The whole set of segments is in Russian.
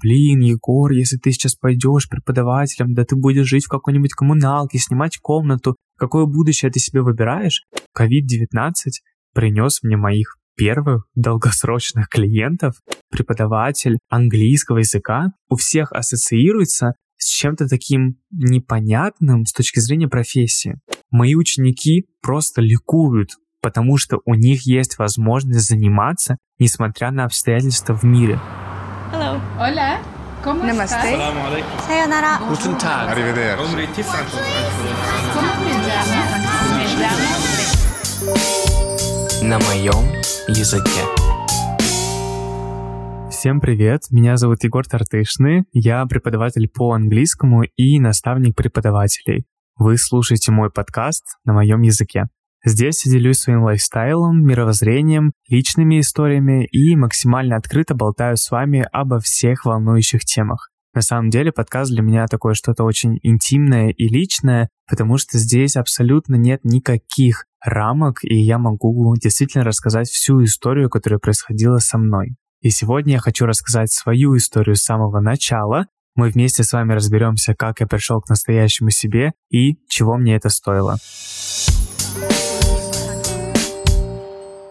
блин, Егор, если ты сейчас пойдешь преподавателем, да ты будешь жить в какой-нибудь коммуналке, снимать комнату, какое будущее ты себе выбираешь? COVID-19 принес мне моих первых долгосрочных клиентов, преподаватель английского языка, у всех ассоциируется с чем-то таким непонятным с точки зрения профессии. Мои ученики просто ликуют, потому что у них есть возможность заниматься, несмотря на обстоятельства в мире. Hello. Hola, ¿cómo Namaste. estás? السلام عليكم Sayonara. Guten Tag Arrivederci. عمري 29 ¿Cómo te llamas? Me llamo на моем языке. Всем привет, меня зовут Егор Тартышный, я преподаватель по английскому и наставник преподавателей. Вы слушаете мой подкаст на моем языке. Здесь я делюсь своим лайфстайлом, мировоззрением, личными историями и максимально открыто болтаю с вами обо всех волнующих темах. На самом деле подкаст для меня такое что-то очень интимное и личное, потому что здесь абсолютно нет никаких рамок, и я могу действительно рассказать всю историю, которая происходила со мной. И сегодня я хочу рассказать свою историю с самого начала. Мы вместе с вами разберемся, как я пришел к настоящему себе и чего мне это стоило.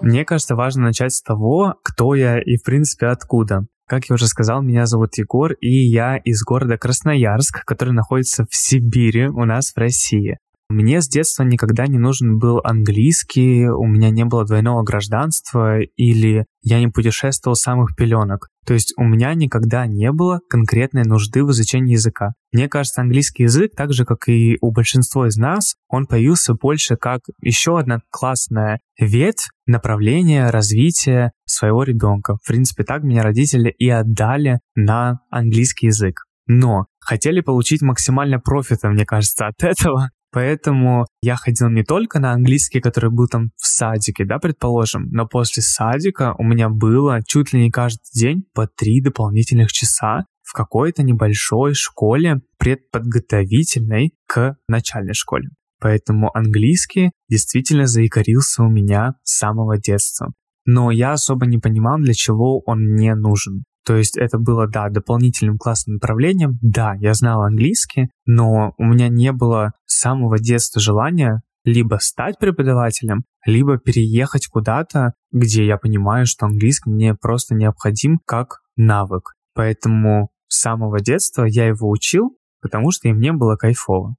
Мне кажется, важно начать с того, кто я и, в принципе, откуда. Как я уже сказал, меня зовут Егор, и я из города Красноярск, который находится в Сибири, у нас в России. Мне с детства никогда не нужен был английский, у меня не было двойного гражданства или я не путешествовал с самых пеленок. То есть у меня никогда не было конкретной нужды в изучении языка. Мне кажется, английский язык, так же как и у большинства из нас, он появился больше как еще одна классная ветвь направления развития своего ребенка. В принципе, так меня родители и отдали на английский язык. Но хотели получить максимально профита, мне кажется, от этого, Поэтому я ходил не только на английский, который был там в садике, да, предположим, но после садика у меня было чуть ли не каждый день по три дополнительных часа в какой-то небольшой школе предподготовительной к начальной школе. Поэтому английский действительно заикарился у меня с самого детства. Но я особо не понимал, для чего он мне нужен. То есть это было, да, дополнительным классным направлением. Да, я знал английский, но у меня не было с самого детства желания либо стать преподавателем, либо переехать куда-то, где я понимаю, что английский мне просто необходим как навык. Поэтому с самого детства я его учил, потому что и мне было кайфово.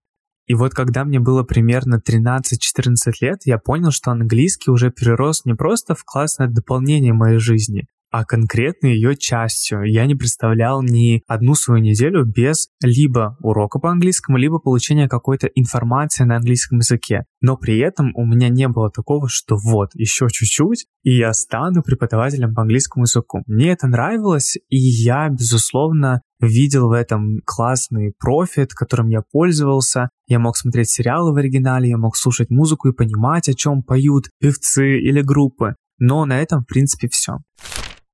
И вот когда мне было примерно 13-14 лет, я понял, что английский уже перерос не просто в классное дополнение моей жизни, а конкретно ее частью. Я не представлял ни одну свою неделю без либо урока по английскому, либо получения какой-то информации на английском языке. Но при этом у меня не было такого, что вот, еще чуть-чуть, и я стану преподавателем по английскому языку. Мне это нравилось, и я, безусловно, видел в этом классный профит, которым я пользовался. Я мог смотреть сериалы в оригинале, я мог слушать музыку и понимать, о чем поют певцы или группы. Но на этом, в принципе, все.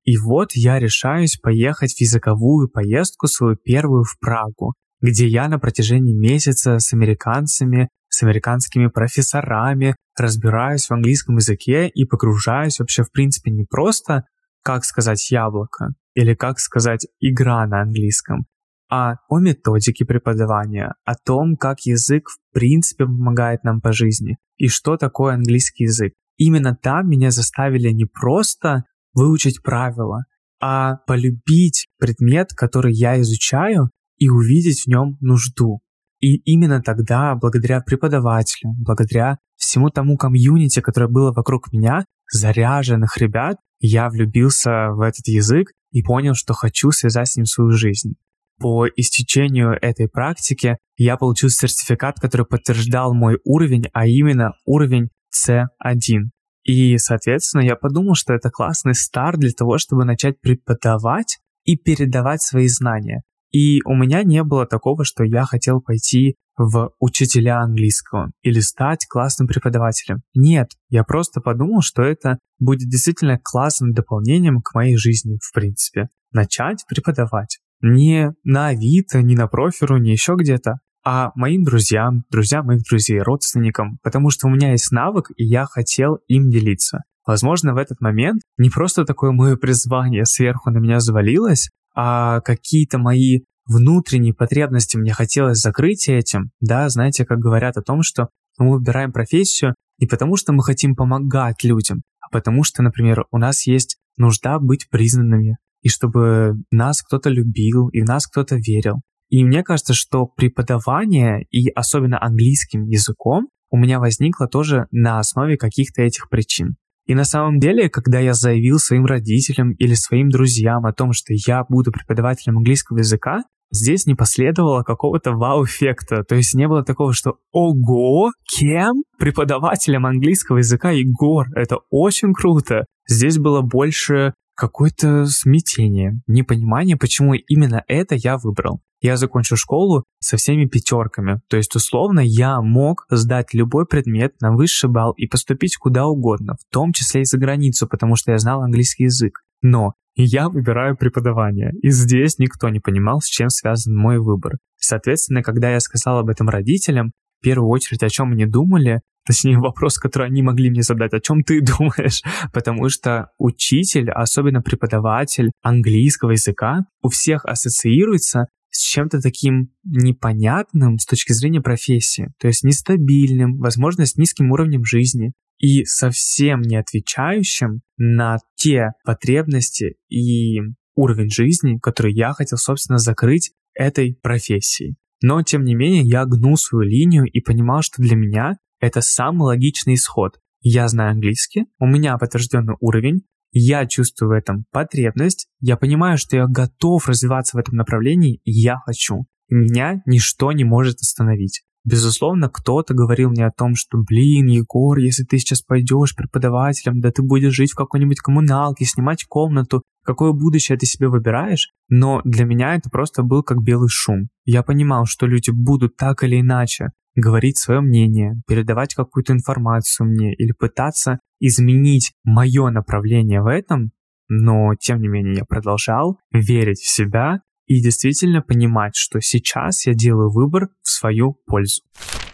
И вот я решаюсь поехать в языковую поездку свою первую в Прагу, где я на протяжении месяца с американцами, с американскими профессорами разбираюсь в английском языке и погружаюсь вообще в принципе не просто как сказать яблоко или как сказать игра на английском, а о методике преподавания, о том, как язык в принципе помогает нам по жизни и что такое английский язык. Именно там меня заставили не просто выучить правила, а полюбить предмет, который я изучаю, и увидеть в нем нужду. И именно тогда, благодаря преподавателю, благодаря всему тому комьюнити, которое было вокруг меня, заряженных ребят, я влюбился в этот язык и понял, что хочу связать с ним свою жизнь. По истечению этой практики я получил сертификат, который подтверждал мой уровень, а именно уровень C1. И, соответственно, я подумал, что это классный старт для того, чтобы начать преподавать и передавать свои знания. И у меня не было такого, что я хотел пойти в учителя английского или стать классным преподавателем. Нет, я просто подумал, что это будет действительно классным дополнением к моей жизни, в принципе. Начать преподавать. Не на Авито, не на профиру, не еще где-то, а моим друзьям, друзьям моих друзей, родственникам, потому что у меня есть навык, и я хотел им делиться. Возможно, в этот момент не просто такое мое призвание сверху на меня завалилось, а какие-то мои внутренние потребности мне хотелось закрыть этим, да, знаете, как говорят о том, что мы выбираем профессию не потому, что мы хотим помогать людям, а потому что, например, у нас есть нужда быть признанными, и чтобы нас кто-то любил, и в нас кто-то верил. И мне кажется, что преподавание, и особенно английским языком, у меня возникло тоже на основе каких-то этих причин. И на самом деле, когда я заявил своим родителям или своим друзьям о том, что я буду преподавателем английского языка, здесь не последовало какого-то вау-эффекта. То есть не было такого, что «Ого! Кем? Преподавателем английского языка Егор! Это очень круто!» Здесь было больше какое-то смятение, непонимание, почему именно это я выбрал. Я закончил школу со всеми пятерками, то есть условно я мог сдать любой предмет на высший балл и поступить куда угодно, в том числе и за границу, потому что я знал английский язык. Но я выбираю преподавание, и здесь никто не понимал, с чем связан мой выбор. Соответственно, когда я сказал об этом родителям, в первую очередь, о чем они думали, точнее вопрос, который они могли мне задать, о чем ты думаешь, потому что учитель, особенно преподаватель английского языка, у всех ассоциируется с чем-то таким непонятным с точки зрения профессии, то есть нестабильным, возможно, с низким уровнем жизни и совсем не отвечающим на те потребности и уровень жизни, который я хотел, собственно, закрыть этой профессией. Но, тем не менее, я гнул свою линию и понимал, что для меня это самый логичный исход. Я знаю английский, у меня подтвержденный уровень, я чувствую в этом потребность, я понимаю, что я готов развиваться в этом направлении, и я хочу. Меня ничто не может остановить. Безусловно, кто-то говорил мне о том, что, блин, Егор, если ты сейчас пойдешь преподавателем, да ты будешь жить в какой-нибудь коммуналке, снимать комнату, какое будущее ты себе выбираешь, но для меня это просто был как белый шум. Я понимал, что люди будут так или иначе говорить свое мнение, передавать какую-то информацию мне или пытаться изменить мое направление в этом, но тем не менее я продолжал верить в себя и действительно понимать, что сейчас я делаю выбор в свою пользу.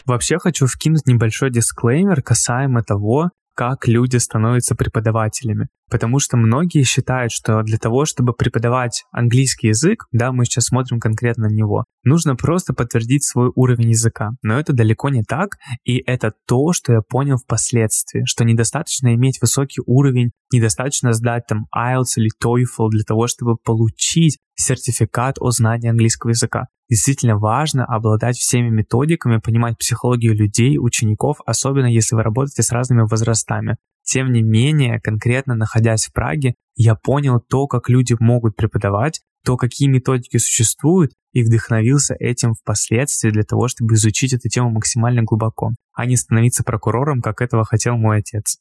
Вообще хочу вкинуть небольшой дисклеймер касаемо того, как люди становятся преподавателями. Потому что многие считают, что для того, чтобы преподавать английский язык, да, мы сейчас смотрим конкретно на него, нужно просто подтвердить свой уровень языка. Но это далеко не так, и это то, что я понял впоследствии, что недостаточно иметь высокий уровень, недостаточно сдать там IELTS или TOEFL для того, чтобы получить сертификат о знании английского языка. Действительно важно обладать всеми методиками, понимать психологию людей, учеников, особенно если вы работаете с разными возрастами. Тем не менее, конкретно находясь в Праге, я понял то, как люди могут преподавать, то, какие методики существуют, и вдохновился этим впоследствии для того, чтобы изучить эту тему максимально глубоко, а не становиться прокурором, как этого хотел мой отец.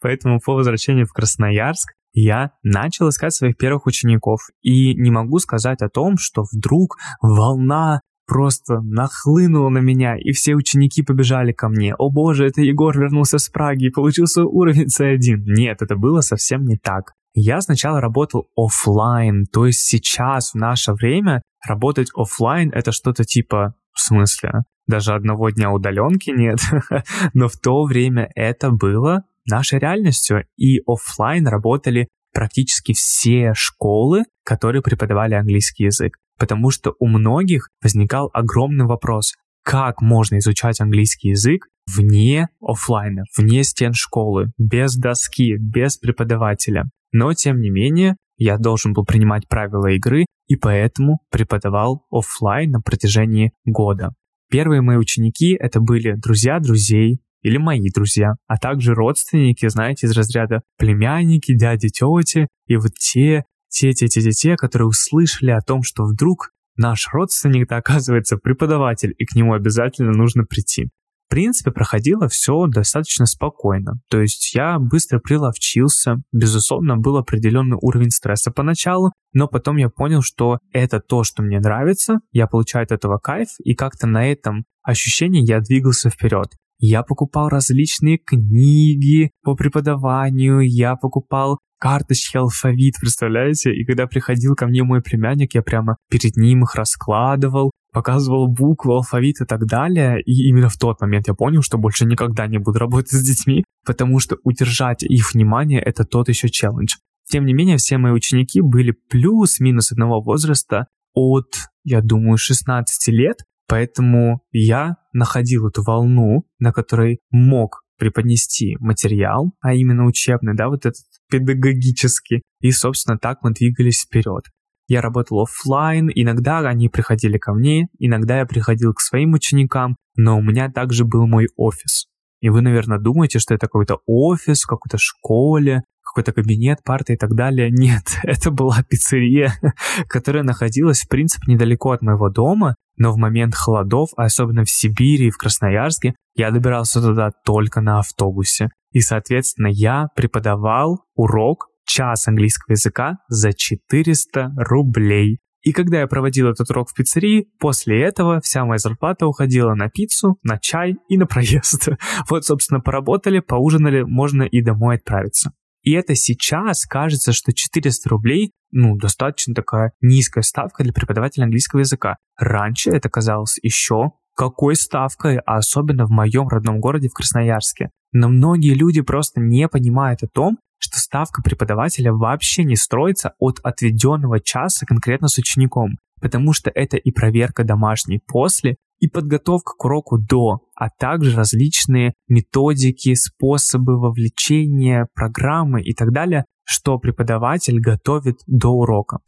Поэтому по возвращению в Красноярск я начал искать своих первых учеников. И не могу сказать о том, что вдруг волна просто нахлынула на меня, и все ученики побежали ко мне. О боже, это Егор вернулся с Праги и получил свой уровень C1. Нет, это было совсем не так. Я сначала работал офлайн, то есть сейчас, в наше время, работать офлайн это что-то типа, в смысле, даже одного дня удаленки нет, но в то время это было нашей реальностью, и офлайн работали практически все школы, которые преподавали английский язык. Потому что у многих возникал огромный вопрос, как можно изучать английский язык вне офлайна, вне стен школы, без доски, без преподавателя. Но, тем не менее, я должен был принимать правила игры и поэтому преподавал офлайн на протяжении года. Первые мои ученики это были друзья друзей, или мои друзья, а также родственники, знаете, из разряда племянники, дяди, тети, и вот те, те, те, те, те, те, которые услышали о том, что вдруг наш родственник-то оказывается преподаватель, и к нему обязательно нужно прийти. В принципе, проходило все достаточно спокойно. То есть я быстро приловчился, безусловно, был определенный уровень стресса поначалу, но потом я понял, что это то, что мне нравится, я получаю от этого кайф, и как-то на этом ощущении я двигался вперед. Я покупал различные книги по преподаванию, я покупал карточки алфавит, представляете? И когда приходил ко мне мой племянник, я прямо перед ним их раскладывал, показывал буквы, алфавит и так далее. И именно в тот момент я понял, что больше никогда не буду работать с детьми, потому что удержать их внимание — это тот еще челлендж. Тем не менее, все мои ученики были плюс-минус одного возраста от, я думаю, 16 лет, поэтому я находил эту волну, на которой мог преподнести материал, а именно учебный, да, вот этот педагогический, и, собственно, так мы двигались вперед. Я работал офлайн, иногда они приходили ко мне, иногда я приходил к своим ученикам, но у меня также был мой офис. И вы, наверное, думаете, что это какой-то офис в какой-то школе, какой-то кабинет, парты и так далее. Нет, это была пиццерия, которая находилась, в принципе, недалеко от моего дома, но в момент холодов, а особенно в Сибири и в Красноярске, я добирался туда только на автобусе. И, соответственно, я преподавал урок час английского языка за 400 рублей. И когда я проводил этот урок в пиццерии, после этого вся моя зарплата уходила на пиццу, на чай и на проезд. Вот, собственно, поработали, поужинали, можно и домой отправиться. И это сейчас кажется, что 400 рублей, ну, достаточно такая низкая ставка для преподавателя английского языка. Раньше это казалось еще какой ставкой, а особенно в моем родном городе в Красноярске. Но многие люди просто не понимают о том, что ставка преподавателя вообще не строится от отведенного часа конкретно с учеником, потому что это и проверка домашней после, и подготовка к уроку до, а также различные методики, способы вовлечения, программы и так далее, что преподаватель готовит до урока.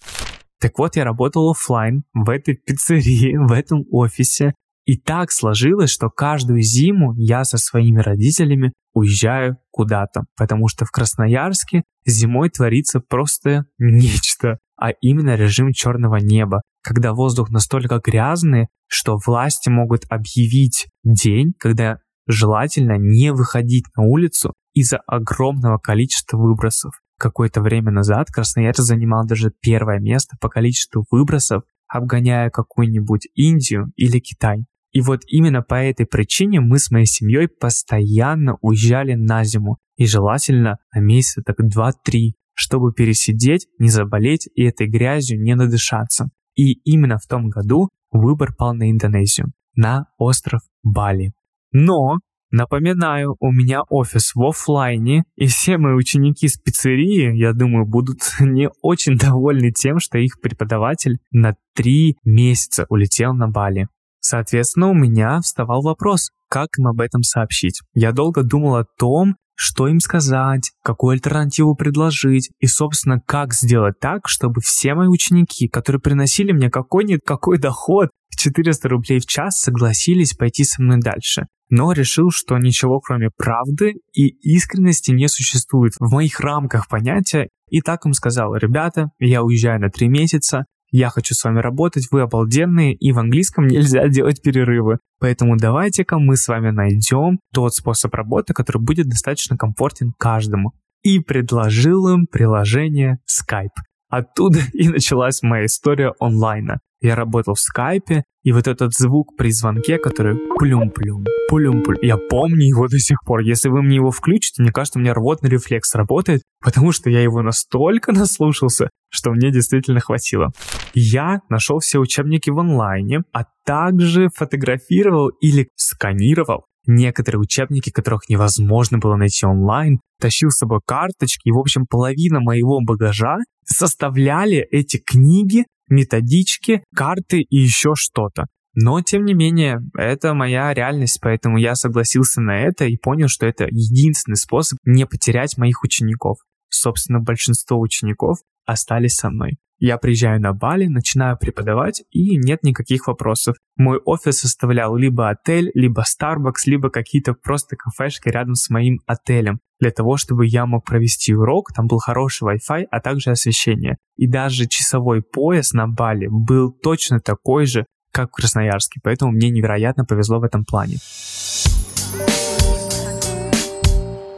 Так вот, я работал офлайн в этой пиццерии, в этом офисе, и так сложилось, что каждую зиму я со своими родителями уезжаю куда-то, потому что в Красноярске зимой творится просто нечто, а именно режим черного неба, когда воздух настолько грязный, что власти могут объявить день, когда желательно не выходить на улицу из-за огромного количества выбросов. Какое-то время назад Красноярск занимал даже первое место по количеству выбросов, обгоняя какую-нибудь Индию или Китай. И вот именно по этой причине мы с моей семьей постоянно уезжали на зиму, и желательно на месяца так 2-3, чтобы пересидеть, не заболеть и этой грязью не надышаться. И именно в том году выбор пал на Индонезию, на остров Бали. Но, напоминаю, у меня офис в офлайне, и все мои ученики с пиццерии, я думаю, будут не очень довольны тем, что их преподаватель на три месяца улетел на Бали. Соответственно, у меня вставал вопрос, как им об этом сообщить. Я долго думал о том, что им сказать, какую альтернативу предложить и, собственно, как сделать так, чтобы все мои ученики, которые приносили мне какой-нибудь какой доход, 400 рублей в час, согласились пойти со мной дальше. Но решил, что ничего кроме правды и искренности не существует в моих рамках понятия, и так им сказал, ребята, я уезжаю на три месяца, я хочу с вами работать, вы обалденные, и в английском нельзя делать перерывы. Поэтому давайте-ка мы с вами найдем тот способ работы, который будет достаточно комфортен каждому. И предложил им приложение Skype. Оттуда и началась моя история онлайна. Я работал в скайпе, и вот этот звук при звонке, который плюм-плюм, плюм-плюм, я помню его до сих пор. Если вы мне его включите, мне кажется, у меня рвотный рефлекс работает, потому что я его настолько наслушался, что мне действительно хватило. Я нашел все учебники в онлайне, а также фотографировал или сканировал некоторые учебники, которых невозможно было найти онлайн, тащил с собой карточки, и, в общем, половина моего багажа составляли эти книги, методички, карты и еще что-то. Но, тем не менее, это моя реальность, поэтому я согласился на это и понял, что это единственный способ не потерять моих учеников. Собственно, большинство учеников остались со мной. Я приезжаю на Бали, начинаю преподавать, и нет никаких вопросов. Мой офис составлял либо отель, либо Starbucks, либо какие-то просто кафешки рядом с моим отелем, для того, чтобы я мог провести урок, там был хороший Wi-Fi, а также освещение. И даже часовой пояс на Бали был точно такой же, как в Красноярске, поэтому мне невероятно повезло в этом плане.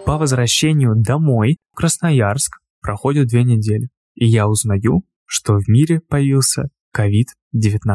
По возвращению домой в Красноярск проходят две недели, и я узнаю, что в мире появился COVID-19.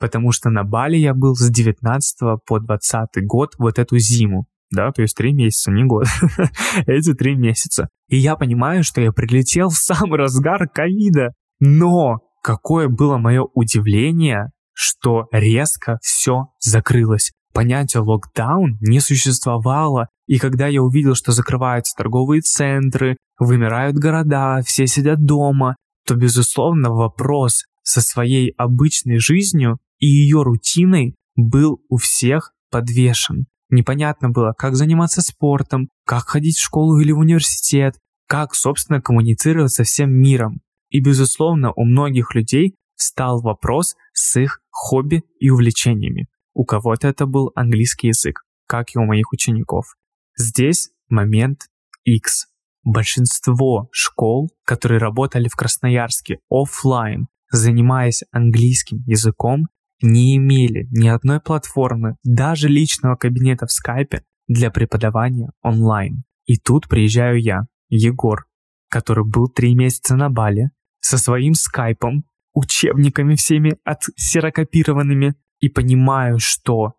Потому что на Бали я был с 19 по 20 год вот эту зиму. Да, то есть три месяца, не год. Эти три месяца. И я понимаю, что я прилетел в самый разгар ковида. Но какое было мое удивление, что резко все закрылось. Понятие локдаун не существовало И когда я увидел, что закрываются торговые центры, вымирают города, все сидят дома, то, безусловно, вопрос со своей обычной жизнью и ее рутиной был у всех подвешен. Непонятно было, как заниматься спортом, как ходить в школу или в университет, как, собственно, коммуницировать со всем миром. И, безусловно, у многих людей стал вопрос с их хобби и увлечениями. У кого-то это был английский язык, как и у моих учеников. Здесь момент X. Большинство школ, которые работали в Красноярске офлайн, занимаясь английским языком, не имели ни одной платформы, даже личного кабинета в скайпе для преподавания онлайн. И тут приезжаю я, Егор, который был три месяца на Бали, со своим скайпом, учебниками всеми отсерокопированными, и понимаю, что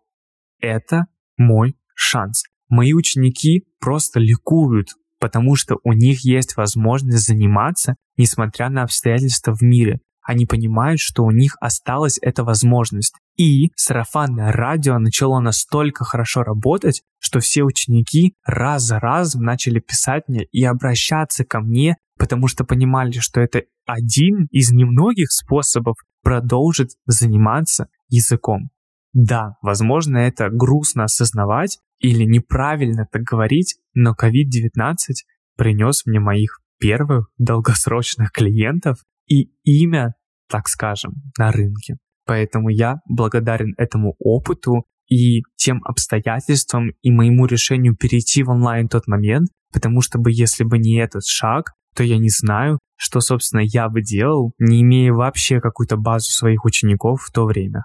это мой шанс. Мои ученики просто ликуют, потому что у них есть возможность заниматься, несмотря на обстоятельства в мире они понимают, что у них осталась эта возможность. И сарафанное радио начало настолько хорошо работать, что все ученики раз за разом начали писать мне и обращаться ко мне, потому что понимали, что это один из немногих способов продолжить заниматься языком. Да, возможно, это грустно осознавать или неправильно так говорить, но COVID-19 принес мне моих первых долгосрочных клиентов, и имя, так скажем, на рынке. Поэтому я благодарен этому опыту и тем обстоятельствам и моему решению перейти в онлайн в тот момент, потому что бы если бы не этот шаг, то я не знаю, что, собственно, я бы делал, не имея вообще какую-то базу своих учеников в то время.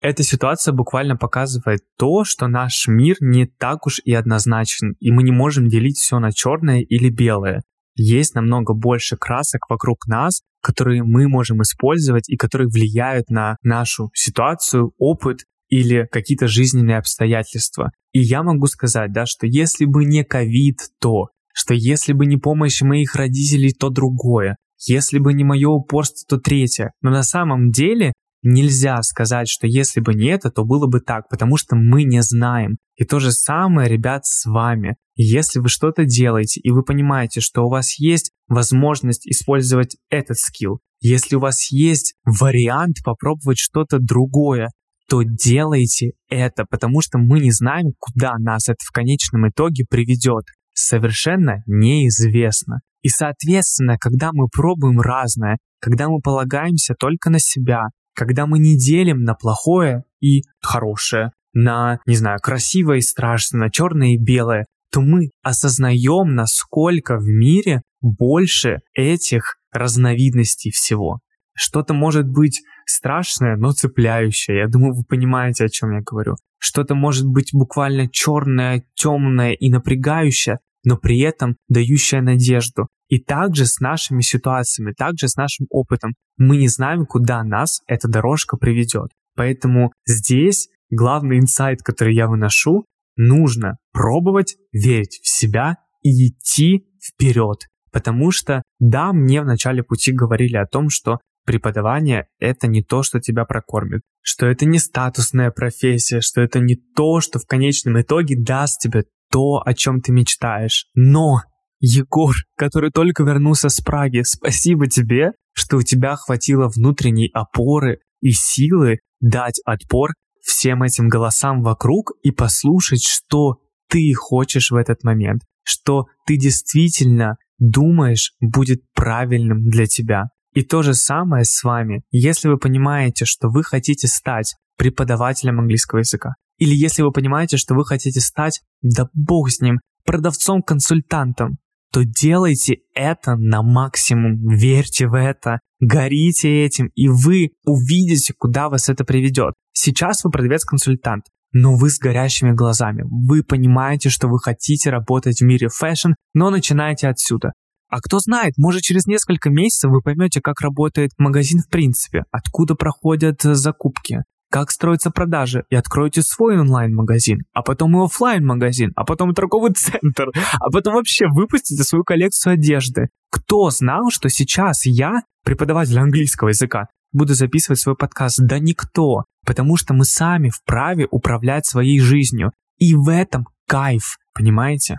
Эта ситуация буквально показывает то, что наш мир не так уж и однозначен, и мы не можем делить все на черное или белое есть намного больше красок вокруг нас, которые мы можем использовать и которые влияют на нашу ситуацию, опыт или какие-то жизненные обстоятельства. И я могу сказать, да, что если бы не ковид, то, что если бы не помощь моих родителей, то другое, если бы не мое упорство, то третье. Но на самом деле Нельзя сказать, что если бы не это, то было бы так, потому что мы не знаем. И то же самое, ребят, с вами. Если вы что-то делаете, и вы понимаете, что у вас есть возможность использовать этот скилл, если у вас есть вариант попробовать что-то другое, то делайте это, потому что мы не знаем, куда нас это в конечном итоге приведет. Совершенно неизвестно. И, соответственно, когда мы пробуем разное, когда мы полагаемся только на себя, когда мы не делим на плохое и хорошее, на, не знаю, красивое и страшное, на черное и белое, то мы осознаем, насколько в мире больше этих разновидностей всего. Что-то может быть страшное, но цепляющее. Я думаю, вы понимаете, о чем я говорю. Что-то может быть буквально черное, темное и напрягающее, но при этом дающее надежду. И также с нашими ситуациями, также с нашим опытом. Мы не знаем, куда нас эта дорожка приведет. Поэтому здесь главный инсайт, который я выношу, нужно пробовать верить в себя и идти вперед. Потому что, да, мне в начале пути говорили о том, что преподавание — это не то, что тебя прокормит, что это не статусная профессия, что это не то, что в конечном итоге даст тебе то, о чем ты мечтаешь. Но, Егор, который только вернулся с Праги, спасибо тебе, что у тебя хватило внутренней опоры и силы дать отпор всем этим голосам вокруг и послушать, что ты хочешь в этот момент, что ты действительно думаешь будет правильным для тебя. И то же самое с вами, если вы понимаете, что вы хотите стать преподавателем английского языка, или если вы понимаете, что вы хотите стать, да бог с ним, продавцом-консультантом, то делайте это на максимум, верьте в это, горите этим, и вы увидите, куда вас это приведет. Сейчас вы продавец-консультант, но вы с горящими глазами. Вы понимаете, что вы хотите работать в мире fashion, но начинаете отсюда. А кто знает, может через несколько месяцев вы поймете, как работает магазин в принципе, откуда проходят закупки, как строятся продажи, и откроете свой онлайн-магазин, а потом и офлайн магазин а потом и торговый центр, а потом вообще выпустите свою коллекцию одежды. Кто знал, что сейчас я, преподаватель английского языка, буду записывать свой подкаст? Да никто, потому что мы сами вправе управлять своей жизнью. И в этом кайф, понимаете?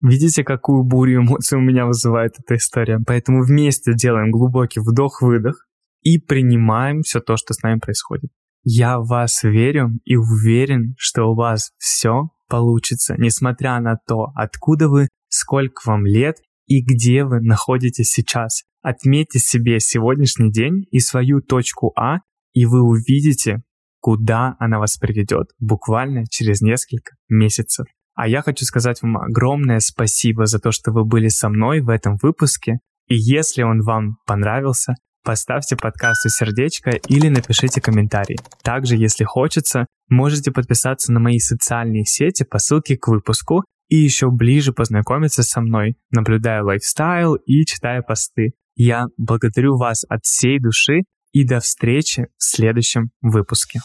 Видите, какую бурю эмоций у меня вызывает эта история? Поэтому вместе делаем глубокий вдох-выдох и принимаем все то, что с нами происходит. Я в вас верю и уверен, что у вас все получится, несмотря на то, откуда вы, сколько вам лет и где вы находитесь сейчас. Отметьте себе сегодняшний день и свою точку А, и вы увидите, куда она вас приведет буквально через несколько месяцев. А я хочу сказать вам огромное спасибо за то, что вы были со мной в этом выпуске. И если он вам понравился, поставьте подкасту сердечко или напишите комментарий. Также, если хочется, можете подписаться на мои социальные сети по ссылке к выпуску и еще ближе познакомиться со мной, наблюдая лайфстайл и читая посты. Я благодарю вас от всей души и до встречи в следующем выпуске.